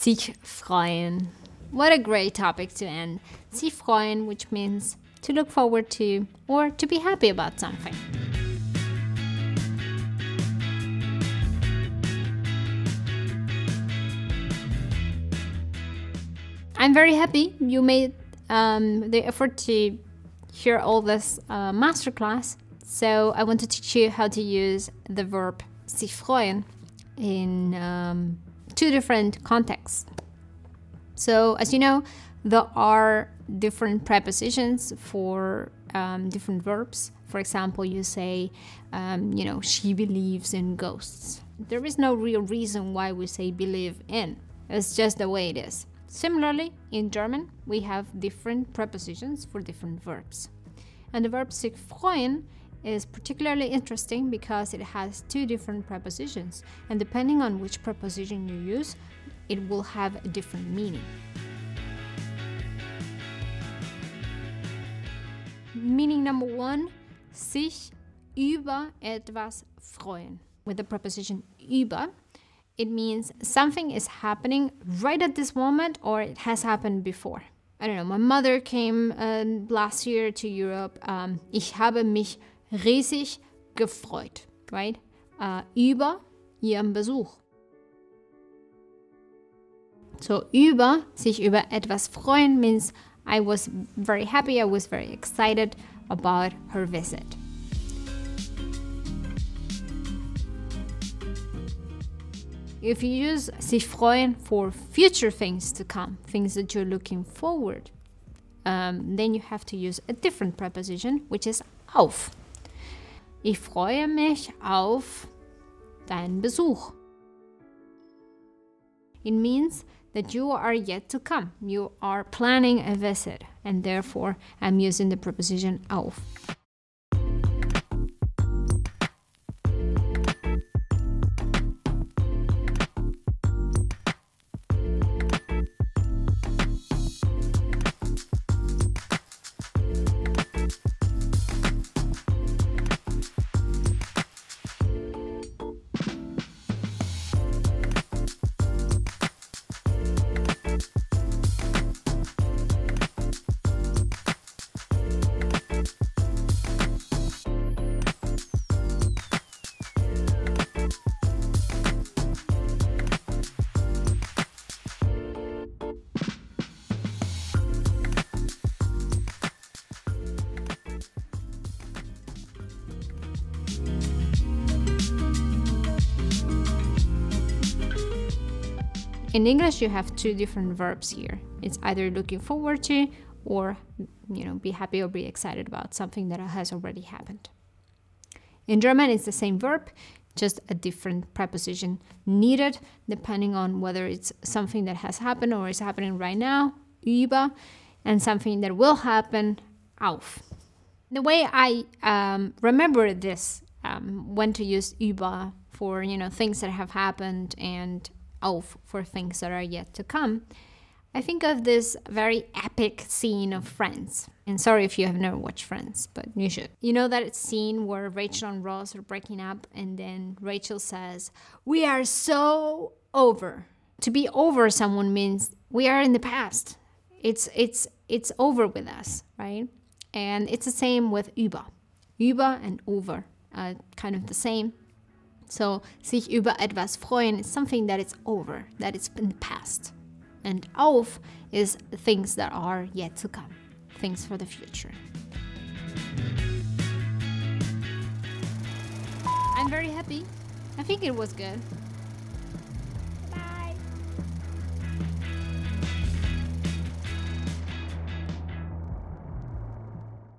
Sich freuen. What a great topic to end. Sich freuen, which means to look forward to or to be happy about something. I'm very happy you made um, the effort to hear all this uh, masterclass. So I want to teach you how to use the verb sich freuen in um, two different contexts. So as you know, there are different prepositions for um, different verbs. For example, you say, um, you know, she believes in ghosts. There is no real reason why we say believe in. It's just the way it is. Similarly, in German, we have different prepositions for different verbs. And the verb sich freuen is particularly interesting because it has two different prepositions, and depending on which preposition you use, it will have a different meaning. Meaning number one, sich über etwas freuen. With the preposition über, it means something is happening right at this moment or it has happened before. I don't know, my mother came uh, last year to Europe. Um, ich habe mich riesig gefreut, right? Uh, über ihren Besuch. So über, sich über etwas freuen means I was very happy, I was very excited about her visit. If you use sich freuen for future things to come, things that you're looking forward, um, then you have to use a different preposition, which is auf. Ich freue mich auf deinen Besuch. It means that you are yet to come. You are planning a visit, and therefore I'm using the preposition auf. In English, you have two different verbs here. It's either looking forward to or, you know, be happy or be excited about something that has already happened. In German, it's the same verb, just a different preposition needed depending on whether it's something that has happened or is happening right now, über, and something that will happen, auf. The way I um, remember this, um, when to use über for you know things that have happened and auf for things that are yet to come, I think of this very epic scene of Friends. And sorry if you have never watched Friends, but you should. You know that scene where Rachel and Ross are breaking up, and then Rachel says, We are so over. To be over someone means we are in the past. It's it's it's over with us, right? And it's the same with über. Über and over, uh, kind of the same. So, sich über etwas freuen is something that is over, that is in the past. And auf is things that are yet to come, things for the future. I'm very happy. I think it was good.